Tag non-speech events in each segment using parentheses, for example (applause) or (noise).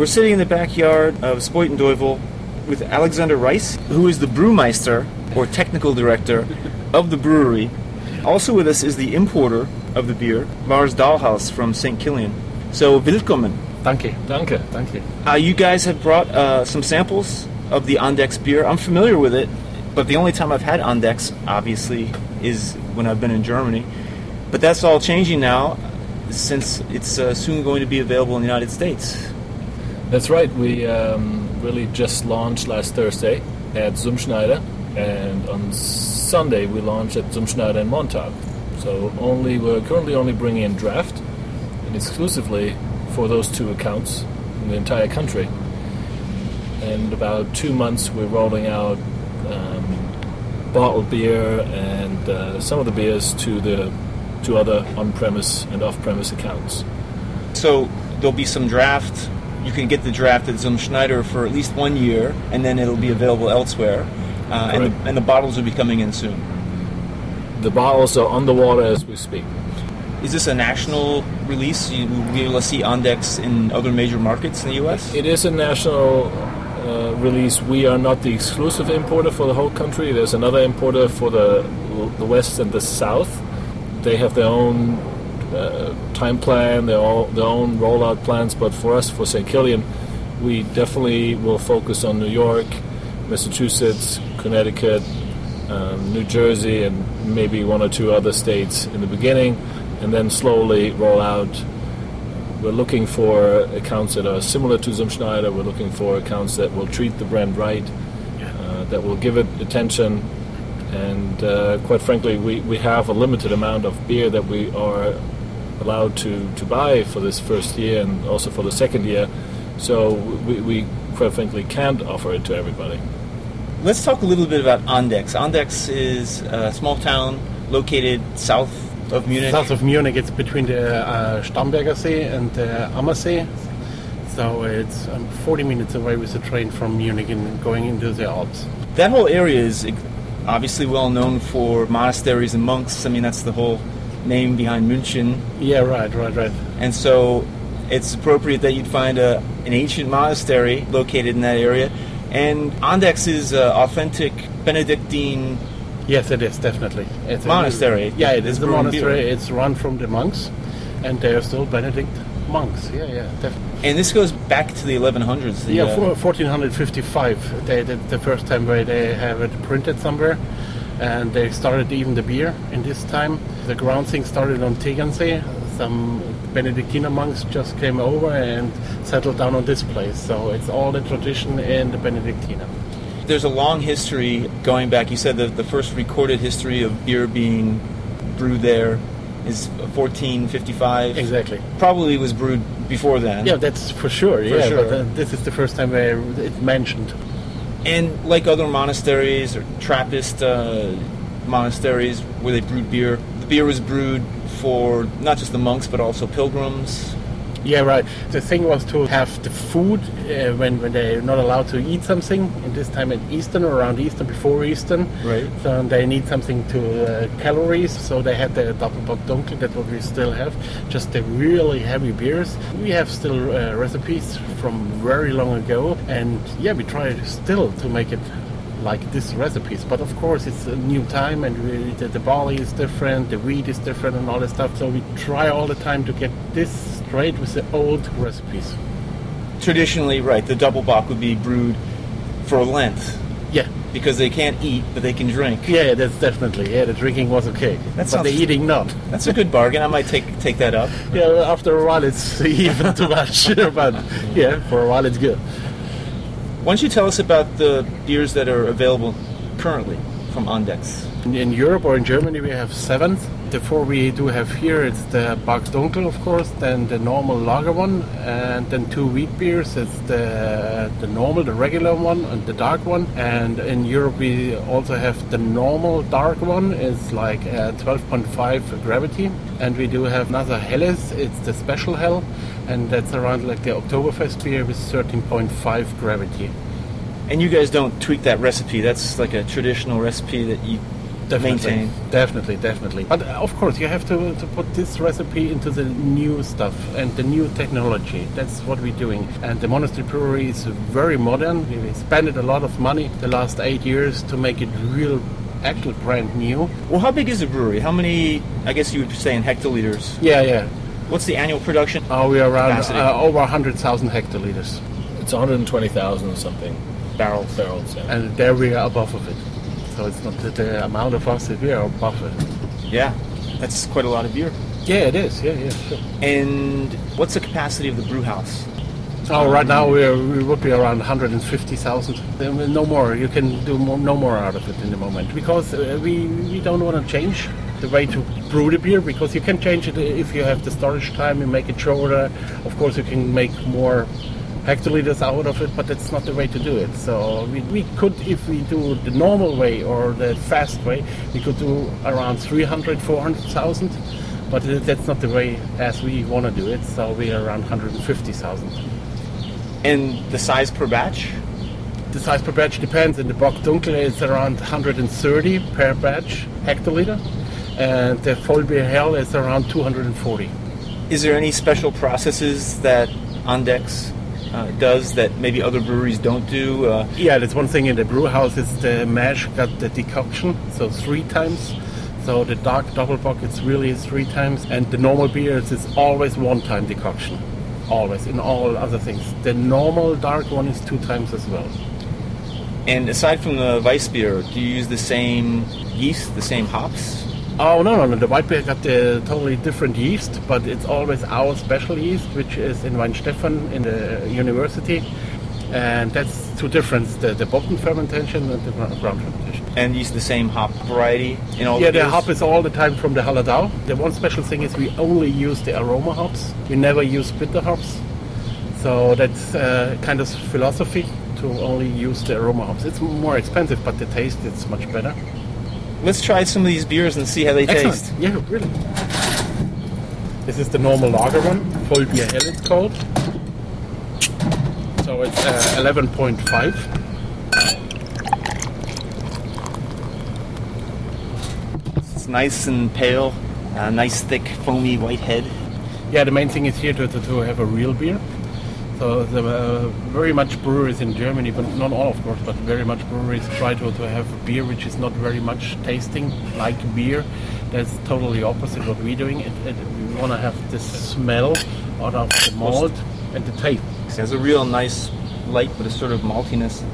We're sitting in the backyard of Spuyten Duyvil with Alexander Rice, who is the brewmeister or technical director of the brewery. Also with us is the importer of the beer, Lars Dahlhaus from St. Killian. So, willkommen. Danke. Danke. Danke. Uh, you guys have brought uh, some samples of the Andechs beer. I'm familiar with it, but the only time I've had Andechs, obviously, is when I've been in Germany. But that's all changing now since it's uh, soon going to be available in the United States. That's right. We um, really just launched last Thursday at Zumschneider, and on Sunday we launched at Zumschneider in Montauk. So only we're currently only bringing in draft, and exclusively for those two accounts in the entire country. And about two months we're rolling out um, bottled beer and uh, some of the beers to the to other on-premise and off-premise accounts. So there'll be some draft. You can get the draft at Zum Schneider for at least one year, and then it'll be available elsewhere. Uh, and, the, and the bottles will be coming in soon. The bottles are on the water as we speak. Is this a national release? You will able to see Andechs in other major markets in the U.S. It is a national uh, release. We are not the exclusive importer for the whole country. There's another importer for the the west and the south. They have their own uh, time plan, their, all, their own rollout plans. But for us, for St. Killian, we definitely will focus on New York, Massachusetts, Connecticut, um, New Jersey, and maybe one or two other states in the beginning, and then slowly roll out. We're looking for accounts that are similar to Zum Schneider. We're looking for accounts that will treat the brand right, uh, that will give it attention, and uh, quite frankly, we, we have a limited amount of beer that we are allowed to, to buy for this first year and also for the second year. So we, we quite frankly can't offer it to everybody. Let's talk a little bit about Andechs. Andechs is a small town located south of Munich. South of Munich, it's between the uh, Starnberger See and the Ammersee. So it's um, 40 minutes away with the train from Munich and going into the Alps. That whole area is obviously well known for monasteries and monks. I mean, that's the whole name behind München. Yeah, right, right, right. And so it's appropriate that you'd find a, an ancient monastery located in that area. And Andechs is uh, authentic Benedictine. Yes, it is definitely. It's monastery. A, yeah, it is the monastery. Beer. It's run from the monks, and they are still Benedict monks. Yeah, yeah, definitely. And this goes back to the 1100s. The, yeah, uh, 1455. They did the first time where they have it printed somewhere, and they started even the beer in this time. The ground thing started on Tegernsee. Some Benedictine monks just came over and settled down on this place. So it's all the tradition in the Benedictine. There's a long history going back. You said that the first recorded history of beer being brewed there is 1455. Exactly. Probably was brewed before then. Yeah, that's for sure. For yeah, sure. but uh, this is the first time where it's mentioned. And like other monasteries or Trappist uh, monasteries where they brewed beer, the beer was brewed for not just the monks but also pilgrims. Yeah, right. The thing was to have the food uh, when, when they're not allowed to eat something. In this time at Eastern or around Eastern, before Eastern. Right. So they need something to uh, calories. So they had the double Doppelbock Dunkel, that's what we still have. Just the really heavy beers. We have still uh, recipes from very long ago. And yeah, we try still to make it like these recipes. But of course, it's a new time, and we, the, the, barley is different, the wheat is different, and all that stuff. So we try all the time to get this straight with the old recipes. Traditionally, right, the double bock would be brewed for Lent. Yeah. Because they can't eat, but they can drink. Yeah, that's definitely. Yeah, the drinking was okay. That's but the eating not. That's a good bargain. I might take take that up. (laughs) Yeah, after a while it's (laughs) even too much, (laughs) but yeah, for a while it's good. Why don't you tell us about the beers that are available currently from Andechs? In Europe or in Germany, we have seven. The four we do have here, it's the Bock Dunkel, of course, then the normal lager one, and then two wheat beers. It's the the normal, the regular one, and the dark one. And in Europe, we also have the normal dark one. It's like uh, 12.5 gravity, and we do have another Helles. It's the special Hell, and that's around like the Oktoberfest beer with 13.5 gravity. And you guys don't tweak that recipe. That's like a traditional recipe that you definitely, maintain. definitely, definitely. But uh, of course, you have to, to put this recipe into the new stuff and the new technology. That's what we're doing. And the Monastery Brewery is very modern. We spent a lot of money the last eight years to make it real, actual brand new. Well, how big is the brewery? How many? I guess you would say in hectoliters. Yeah, yeah. What's the annual production? Uh, we are around uh, over 100,000 hectoliters. It's 120,000 or something barrels. barrels. Yeah. And there we are above of it. So it's not the, the amount of us, we are above it. Yeah, that's quite a lot of beer. Yeah, it is. Yeah, yeah, sure. And what's the capacity of the brew house? Oh, right now we're, we would be around 150,000. No more. You can do more, no more out of it in the moment because uh, we we don't want to change the way to brew the beer because you can change it if you have the storage time. You make it shorter. Of course, you can make more hectoliters out of it, but that's not the way to do it. So we, we could, if we do the normal way or the fast way, we could do around 300, 400,000. But that's not the way as we want to do it. So we are around 150,000. And the size per batch? The size per batch depends. In the Bock Dunkel, it's around 130 per batch hectoliter, and the Vollbier Hell is around 240. Is there any special processes that Andechs uh, does that maybe other breweries don't do? Uh, Yeah, that's one thing in the brew house is the mash got the decoction, so three times. So the dark double bock it's really three times, and the normal beers is always one time decoction, always in all other things. The normal dark one is two times as well. and aside from the Weiss beer, do you use the same yeast, the same hops? Oh no no no! The white beer got the totally different yeast, but it's always our special yeast, which is in Weihenstephan in the university, and that's two difference: the the bottom fermentation and the gro- ground fermentation. And use the same hop variety in all Yeah, the the hop is all the time from the Hallertau. The one special thing is we only use the aroma hops. We never use bitter hops. So that's uh, kind of philosophy to only use the aroma hops. It's more expensive, but the taste is much better. Let's try some of these beers and see how they taste. Yeah, really. This is the normal lager one, Vollbier Hell it's called. So it's uh, 11.5. It's nice and pale, uh, nice thick foamy white head. Yeah, the main thing is here to, to, to have a real beer. So there uh, very much breweries in Germany, but not all of course, but very much breweries try to, to have a beer which is not very much tasting like beer. That's totally opposite what we're doing. It, it, we want to have the smell out of the malt and the taste. It has a real nice light, but a sort of maltiness.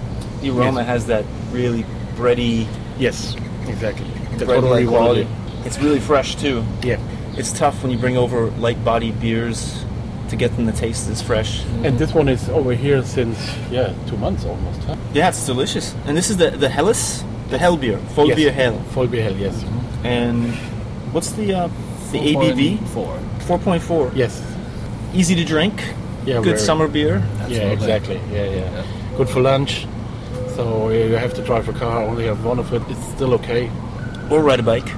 The aroma Yes. has that really bready, Yes, exactly. That's what bread-like we quality. It's really fresh too. Yeah. It's tough when you bring over light-bodied beers to get them to taste as fresh. And this one is over here since yeah two months almost. Huh? Yeah, it's delicious. And this is the the Helles, the Hell beer, full beer Hell. Vollbier Hell, yes. And what's the uh, the ABV? Four. Four point four. Yes. Easy to drink. Yeah, Good summer beer. Yeah, exactly. Yeah, yeah, Good for lunch. So you have to drive a car. Only have one of it. It's still okay. Or ride a bike.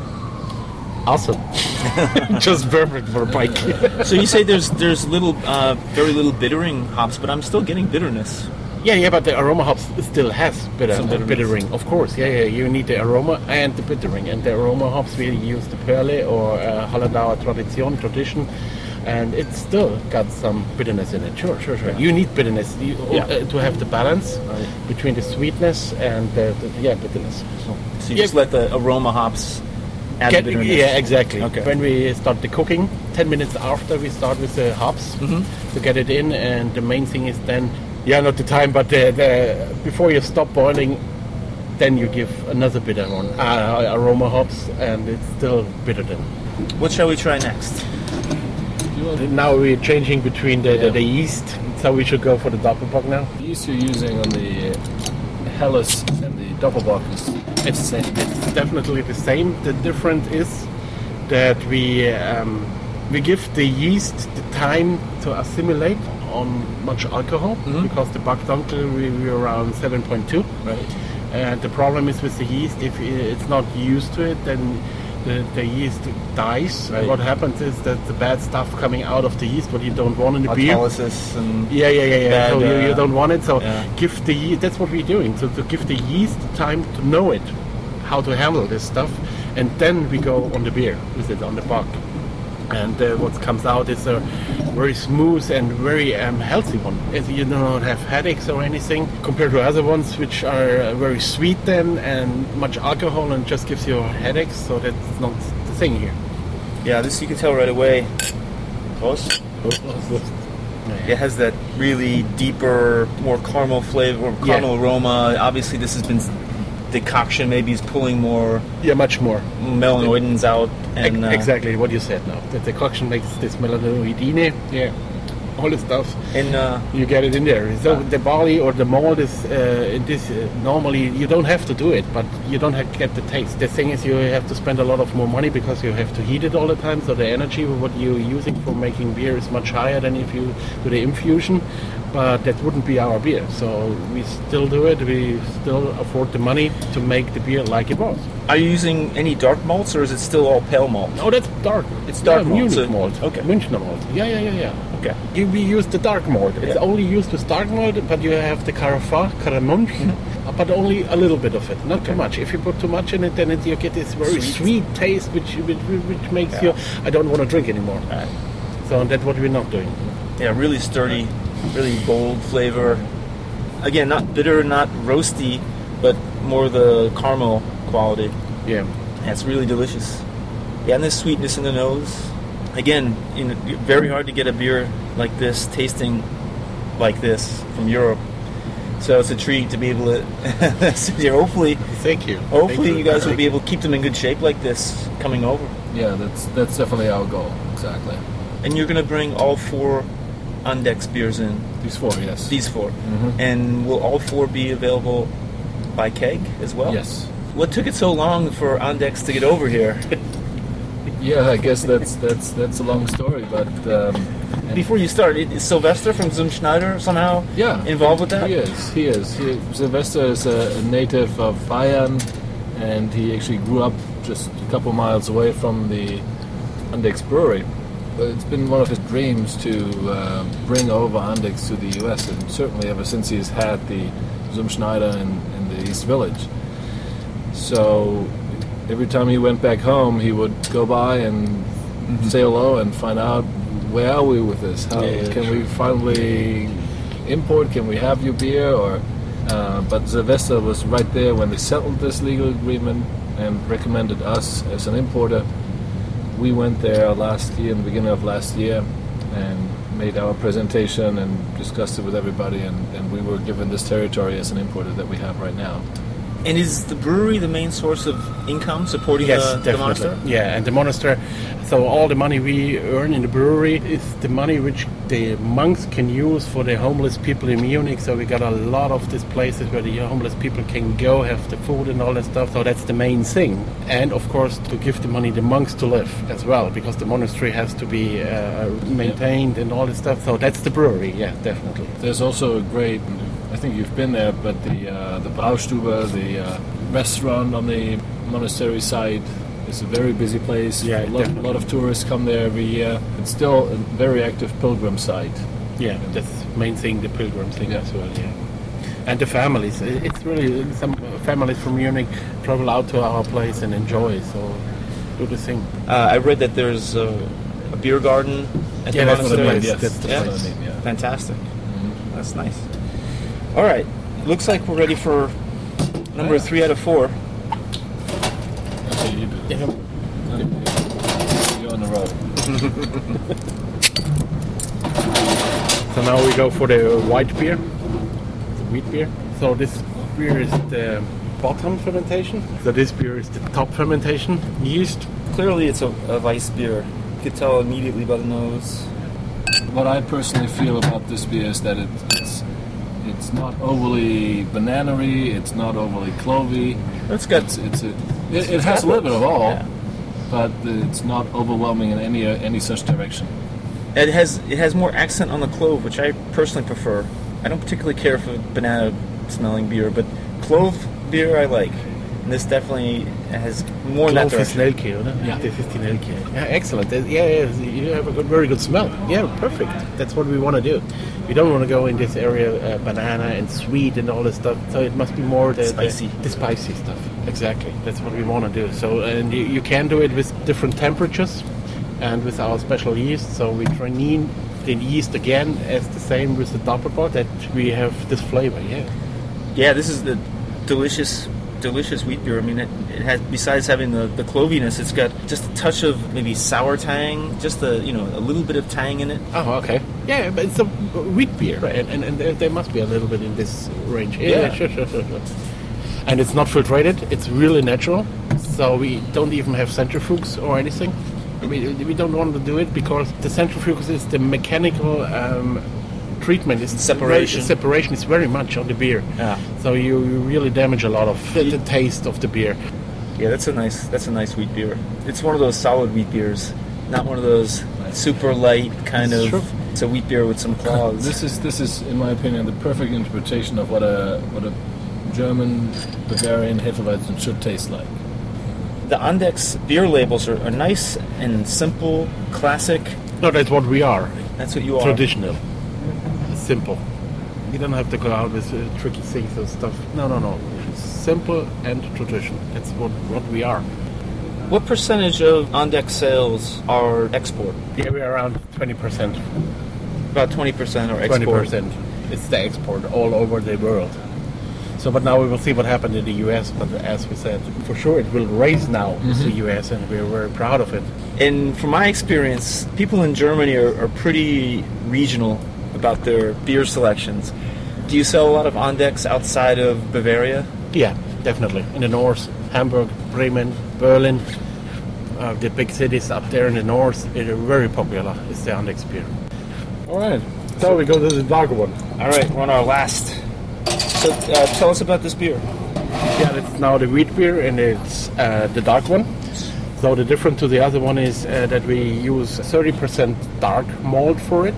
Awesome. (laughs) Just perfect for a bike. So you say there's there's little, uh, very little bittering hops, but I'm still getting bitterness. yeah, yeah, but the aroma hops still has bitter, Some bitterness. bittering. Of course, yeah, yeah. You need the aroma and the bittering. And the aroma hops we use the Perle or uh, Hallertauer Tradition, tradition. And it's still got some bitterness in it. Sure, sure, sure. You need bitterness you, Yeah. uh, to have the balance between the sweetness and the, the yeah bitterness. So, So you Yeah. just let the aroma hops add Get- the bitterness. yeah, exactly. Okay. When we start the cooking, 10 minutes after we start with the hops Mm-hmm. to get it in, and the main thing is then, yeah, not the time, but the, the before you stop boiling, then you give another bitter one, uh, aroma hops, and it's still bitter then. What shall we try next? Now we're changing between the, the, Yeah. the yeast, so we should go for the Doppelbock now. The yeast you're using on the Helles and the Doppelbock is It's, the same. it's definitely the same. The difference is that we um, we give the yeast the time to assimilate on much alcohol because the Bock Dunkel we we're around 7.2. Right. And the problem is with the yeast, if it's not used to it, then the, the yeast dies. Right. What happens is that the bad stuff coming out of the yeast, what you don't want in the beer, Autolysis and yeah, yeah, yeah, yeah. Bad, so you, you uh, don't want it. So yeah. give the yeast. That's what we're doing. So to give the yeast time to know it, how to handle this stuff, and then we go on the beer with it on the bock. And uh, what comes out is a very smooth and very um, healthy one. As you do not have headaches or anything compared to other ones, which are uh, very sweet then and much alcohol and just gives you headaches. So that's not the thing here. Yeah, this you can tell right away. Close. It has that really deeper, more caramel flavor, Yeah. caramel aroma. Obviously, this has been decoction. Maybe is pulling more Yeah, much more. melanoidins out. And uh, exactly what you said now. The decoction makes this melanoidine. Yeah, (laughs) all the stuff. And uh, You get it in there. So the barley or the malt is uh, in this. Uh, normally, you don't have to do it, but you don't have to get the taste. The thing is, you have to spend a lot of more money because you have to heat it all the time. So the energy what you're using for making beer is much higher than if you do the infusion. But that wouldn't be our beer. So we still do it. We still afford the money to make the beer like it was. are you using any dark malts, or is it still all pale malt? No, that's dark. It's dark yeah, malt, Munich so- malt. okay. Münchner malt. Yeah, yeah, yeah, yeah. Okay. We use the dark malt. It's Yeah. only used with dark malt, but you have the Carafa, Caramunch, (laughs) but only a little bit of it, not too Mm-hmm. Much. If you put too much in it, then it, you get this very Sweet. sweet, taste, which which, which makes Yeah. you, I don't want to drink anymore. Alright. So that's what we're not doing. Yeah, really sturdy, really bold flavor. Again, not bitter, not roasty, but more the caramel quality. Yeah. Yeah, it's really delicious. Yeah, and this sweetness in the nose. Again, in, very hard to get a beer like this tasting like this from Europe. So it's a treat to be able to (laughs) sit here. Hopefully, Thank you. hopefully Thank you guys will be able to keep them in good shape like this coming over. Yeah, that's that's definitely our goal. Exactly. And you're going to bring all four Andechs beers in. These four, yes. These 4 and will all four be available by keg as well? Yes. What took it so long for Andechs to get over here? (laughs) Yeah, I guess that's that's that's a long story, but um, Before you start, is Sylvester from Zum Schneider somehow yeah, involved with that? He is. He is. He, Sylvester is a, a native of Bayern, and he actually grew up just a couple miles away from the Andechs brewery. It's been one of his dreams to uh, bring over Andechs to the U.S. and certainly ever since he's had the Zum Schneider in, in the East Village. So every time he went back home, he would go by and say hello and find out where are we with this? How Yeah, can sure. we finally import? Can we have your beer? Or uh, but Sylvester was right there when they settled this legal agreement and recommended us as an importer. We went there last year, in the beginning of last year, and made our presentation and discussed it with everybody, and, and we were given this territory as an importer that we have right now. And is the brewery the main source of income supporting Yes, the, the monastery? Yeah, and the monastery. So all the money we earn in the brewery is the money which the monks can use for the homeless people in Munich. So we got a lot of these places where the homeless people can go, have the food and all that stuff. So that's the main thing. And of course, to give the money the monks to live as well, because the monastery has to be uh, maintained and all this stuff. So that's the brewery. Yeah, definitely. There's also a great, I think you've been there, but the uh, the Braustube, the uh, restaurant on the monastery side, is a very busy place. Yeah, a lot, lot of tourists come there every year. It's still a very active pilgrim site. Yeah, that's the main thing, the pilgrim thing Yeah. as well. Yeah, and the families. It's really some families from Munich travel out to our place and enjoy. So do the thing. Uh, I read that there's a, a beer garden at Yeah, the that's what I monastery. meant, yes, that's the yeah. what I mean, yeah. Fantastic. That's nice. All right. Looks like we're ready for number three out of four. Okay, you You're on the road. (laughs) So now we go for the white beer, the wheat beer. So this beer is the bottom fermentation. So this beer is the top fermentation. Yeast. Clearly, it's a, a Weiss beer. You could tell immediately by the nose. What I personally feel about this beer is that it, it's it's not overly banana-y, it's not overly clovey. It's got It's, it's a, it, it has a little bit of all, Yeah. but it's not overwhelming in any uh, any such direction. It has it has more accent on the clove, which I personally prefer. I don't particularly care for banana smelling beer, but clove beer I like. And this definitely has more in that Clove ist direction. Nelke, oder? Yeah. This is the Nelke. Yeah, excellent. Yeah, yeah, you have a good, very good smell. Yeah, perfect. That's what we want to do. We don't want to go in this area, uh, banana and sweet and all this stuff. So it must be more the Spicy. the, the spicy stuff. Exactly. That's what we want to do. So and you, you can do it with different temperatures and with our special yeast. So we train the yeast again as the same with the doppelbock that we have this flavor. Yeah. Yeah, this is the delicious, delicious wheat beer. I mean, it, it has besides having the, the cloviness, it's got just a touch of maybe sour tang, just a you know a little bit of tang in it. Oh, okay. Yeah, but it's a wheat beer, right? and, and, and there, there must be a little bit in this range. Yeah, Yeah. sure, sure, sure, sure. And it's not filtrated, it's really natural, so we don't even have centrifuges or anything. We, we don't want to do it because the centrifuge is the mechanical um, treatment. Is Separation. Very, separation is very much on the beer. Yeah. So you, you really damage a lot of the, the taste of the beer. Yeah, that's a nice that's a nice wheat beer. It's one of those solid wheat beers, not one of those super light kind It's of. true. It's a wheat beer with some claws. This is this is, in my opinion, the perfect interpretation of what a what a German Bavarian Hefeweizen should taste like. the Andechs beer labels are, are nice and simple, classic. No, that's what we are. That's what you are. traditional, simple. You don't have to go out with uh, tricky things and stuff. No, no, no. Simple and traditional. That's what what we are. What percentage of Andechs sales are export? Yeah, we're around twenty percent. About twenty percent are Twenty export. percent. It's the export all over the world. So, but now we will see what happened in the U.S. But as we said, for sure it will raise now with the U.S. and we're very proud of it. And from my experience, people in Germany are, are pretty regional about their beer selections. Do you sell a lot of Andechs outside of Bavaria? Yeah, definitely. In the north, Hamburg, Bremen, Berlin, uh, the big cities up there in the north, it are very popular. It's the Andechs beer. All right. So we go to the darker one. All right, we're on our last. So uh, tell us about this beer. Yeah, it's now the wheat beer and it's uh, the dark one. So the difference to the other one is uh, that we use 30% dark malt for it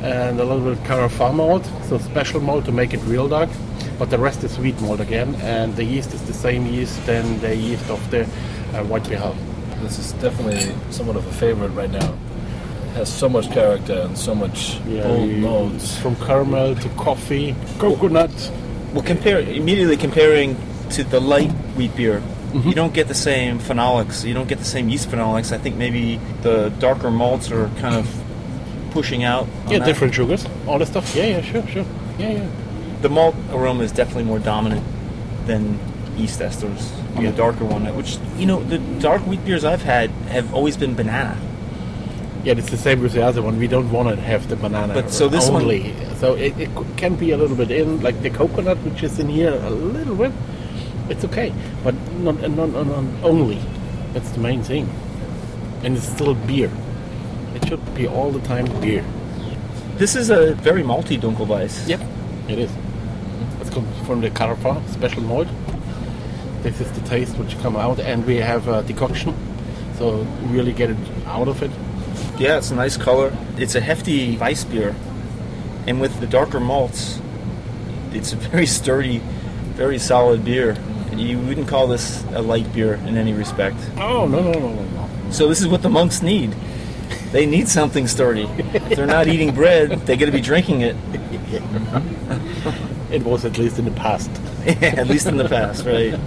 and a little bit Carafa malt, so special malt to make it real dark. But the rest is wheat malt again, and the yeast is the same yeast than the yeast of the uh, white beer. This is definitely somewhat of a favorite right now. It has so much character and so much bold you- notes. From caramel to coffee, coconut. Well, compare immediately comparing to the light wheat beer. Mm-hmm. You don't get the same phenolics. You don't get the same yeast phenolics. I think maybe the darker malts are kind of pushing out. on Yeah, that. different sugars, all the stuff. Yeah, yeah, sure, sure. Yeah, yeah. The malt aroma is definitely more dominant than yeast esters on Yeah. the darker one. Which you know, the dark wheat beers I've had have always been banana. Yeah, it's the same with the other one. We don't want to have the banana But so this one- only. So it, it can be a little bit in, like the coconut, which is in here a little bit. It's okay, but not, not, not, not only. That's the main thing. And it's still beer. It should be all the time beer. This is a very malty Dunkelweiss. Yep, it is. It's come from the Carafa special malt. This is the taste which come out, and we have a decoction, so really get it out of it. Yeah, it's a nice color. It's a hefty Weiss beer, and with the darker malts, it's a very (laughs) sturdy, very solid beer. You wouldn't call this a light beer in any respect. Oh no no no no no! So this is what the monks need. They need something sturdy. If they're not eating bread, they got to be drinking it. (laughs) It was at least in the past. (laughs) at least in the past, right?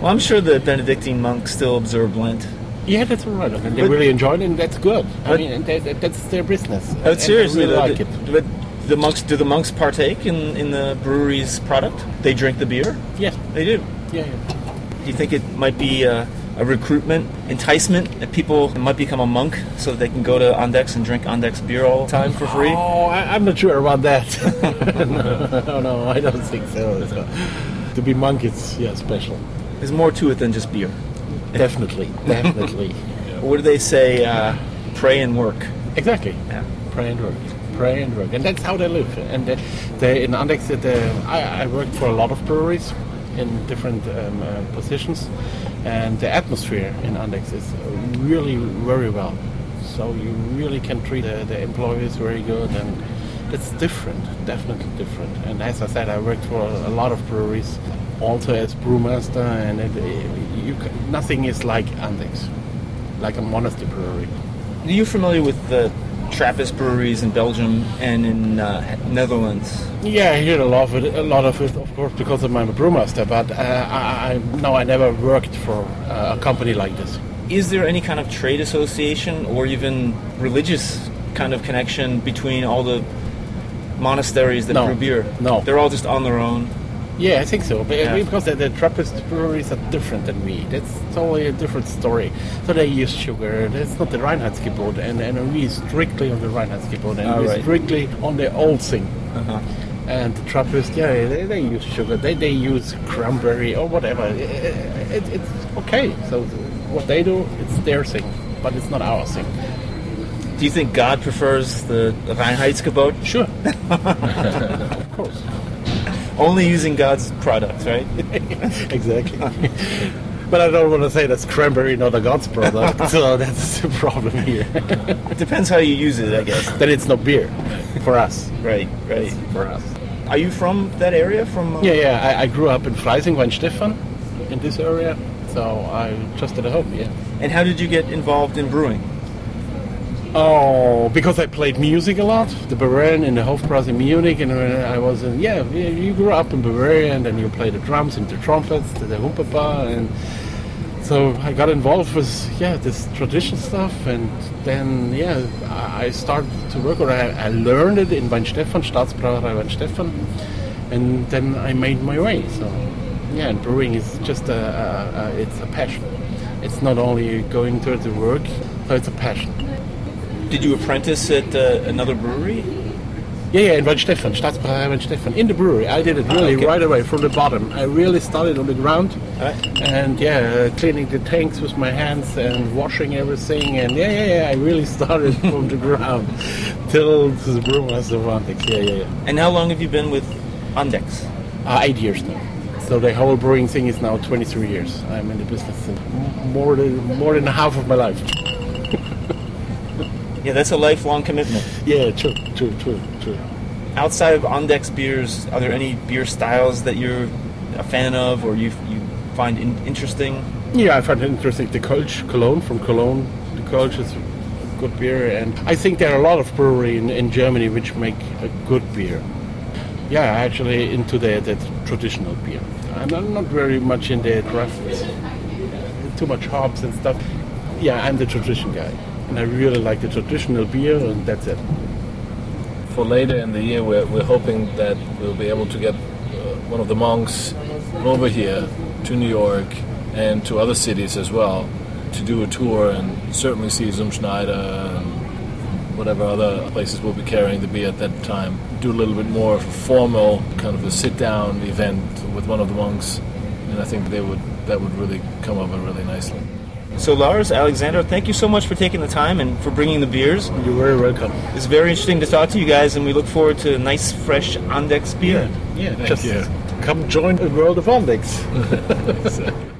Well, I'm sure the Benedictine monks still observe Lent. Yeah, that's all right. And they But- really enjoy it, and that's good. I mean, that- that's their business. And- But and they seriously, really the, like the- it. but the monks do the monks partake in, in the brewery's product? They drink the beer. Yes. They do. Yeah, yeah. Do you think it might be a, a recruitment enticement that people might become a monk so that they can go to Andechs and drink Andechs beer all the time for free? Oh, I, I'm not sure about that. (laughs) no, no, I don't think so. So, to be monk, it's yeah special. There's more to it than just beer. Definitely, (laughs) definitely. What do they say? Uh, pray and work. Exactly. Yeah. Pray and work. Pray and work. And that's how they live. And they, they, in Andechs, I, I worked for a lot of breweries in different um, uh, positions. And the atmosphere in Andechs is really very well. So you really can treat the, the employees very good and it's different, definitely different. And as I said, I worked for a lot of breweries, also as brewmaster, and it, it, you, ca- nothing is like Andechs, like a monastery brewery. Are you familiar with the Trappist breweries in Belgium and in uh, Netherlands? Yeah, I hear a lot of it, a lot of it, of course, because I'm a brewmaster. But uh, I, I, no, I never worked for uh, a company like this. Is there any kind of trade association or even religious kind of connection between all the monasteries that No. brew beer? No. They're all just on their own. Yeah, I think so. But Yeah. because the, the Trappist breweries are different than we. That's totally a different story. So they use sugar. That's not the Reinheitsgebot, and and we strictly on the Reinheitsgebot, and we right. strictly on the old thing. Uh-huh. And the Trappist, yeah, they, they use sugar. They, they use cranberry or whatever. It, it, it's okay. So what they do, it's their thing, but it's not our thing. Do you think God prefers the Reinheitsgebot? Sure. (laughs) of course. Only using God's products, right? (laughs) exactly. but I don't want to say that's cranberry, not a God's product. (laughs) so that's the problem here. It depends how you use it, I guess. then it's not beer for us. Right, right. For us. Are you from that area? From uh, Yeah, yeah. I, I grew up in Freising, Weihenstephan, in this area. So I just at home, yeah. And how did you get involved in brewing? Oh, because I played music a lot, the Bavarian in the Hofbräu in Munich, and I was in, yeah, you grew up in Bavaria, and then you play the drums and the trumpets, the, humpapa, and so I got involved with, yeah, this tradition stuff, and then, yeah, I I started to work, or I, I learned it in Weihenstephan, Staatsbrauerei Weihenstephan, and then I made my way, so, yeah, and brewing is just a, a, a it's a passion. It's not only going to the work, so it's a passion. Did you apprentice at uh, another brewery? Yeah, yeah, in Weihenstephan, Staatsbrauerei Weihenstephan, in the brewery. I did it really okay. right away from the bottom. I really started on the ground, Alright. and yeah, uh, cleaning the tanks with my hands and washing everything, and yeah, yeah, yeah. I really (laughs) started from the ground (laughs) till the brewmaster of Andechs. Yeah, yeah, yeah. And how long have you been with Andechs? Uh, eight years now. So the whole brewing thing is now 23 years. I'm in the business more than more than half of my life. Yeah, that's a lifelong commitment. Yeah, true, true, true, true. Outside of Andechs beers, are there any beer styles that you're a fan of or you you find in, interesting? Yeah, I find it interesting. The Kölsch, Cologne from Cologne. The Kölsch is good beer, and I think there are a lot of brewery in, in Germany which make a good beer. Yeah, I actually into the, the traditional beer. I'm not very much in the craft, too much hops and stuff. Yeah, I'm the tradition guy, and I really like the traditional beer, and that's it. For later in the year, we're, we're hoping that we'll be able to get uh, one of the monks over here to New York and to other cities as well to do a tour and certainly see Zumschneider and whatever other places we'll be carrying the beer at that time. Do a little bit more of a formal kind of a sit-down event with one of the monks, and I think they would that would really come over really nicely. So Lars, Alexander, thank you so much for taking the time and for bringing the beers. You're very welcome. It's very interesting to talk to you guys, and we look forward to a nice, fresh Andechs beer. Yeah, Thank just you. come join the world of Andechs. (laughs)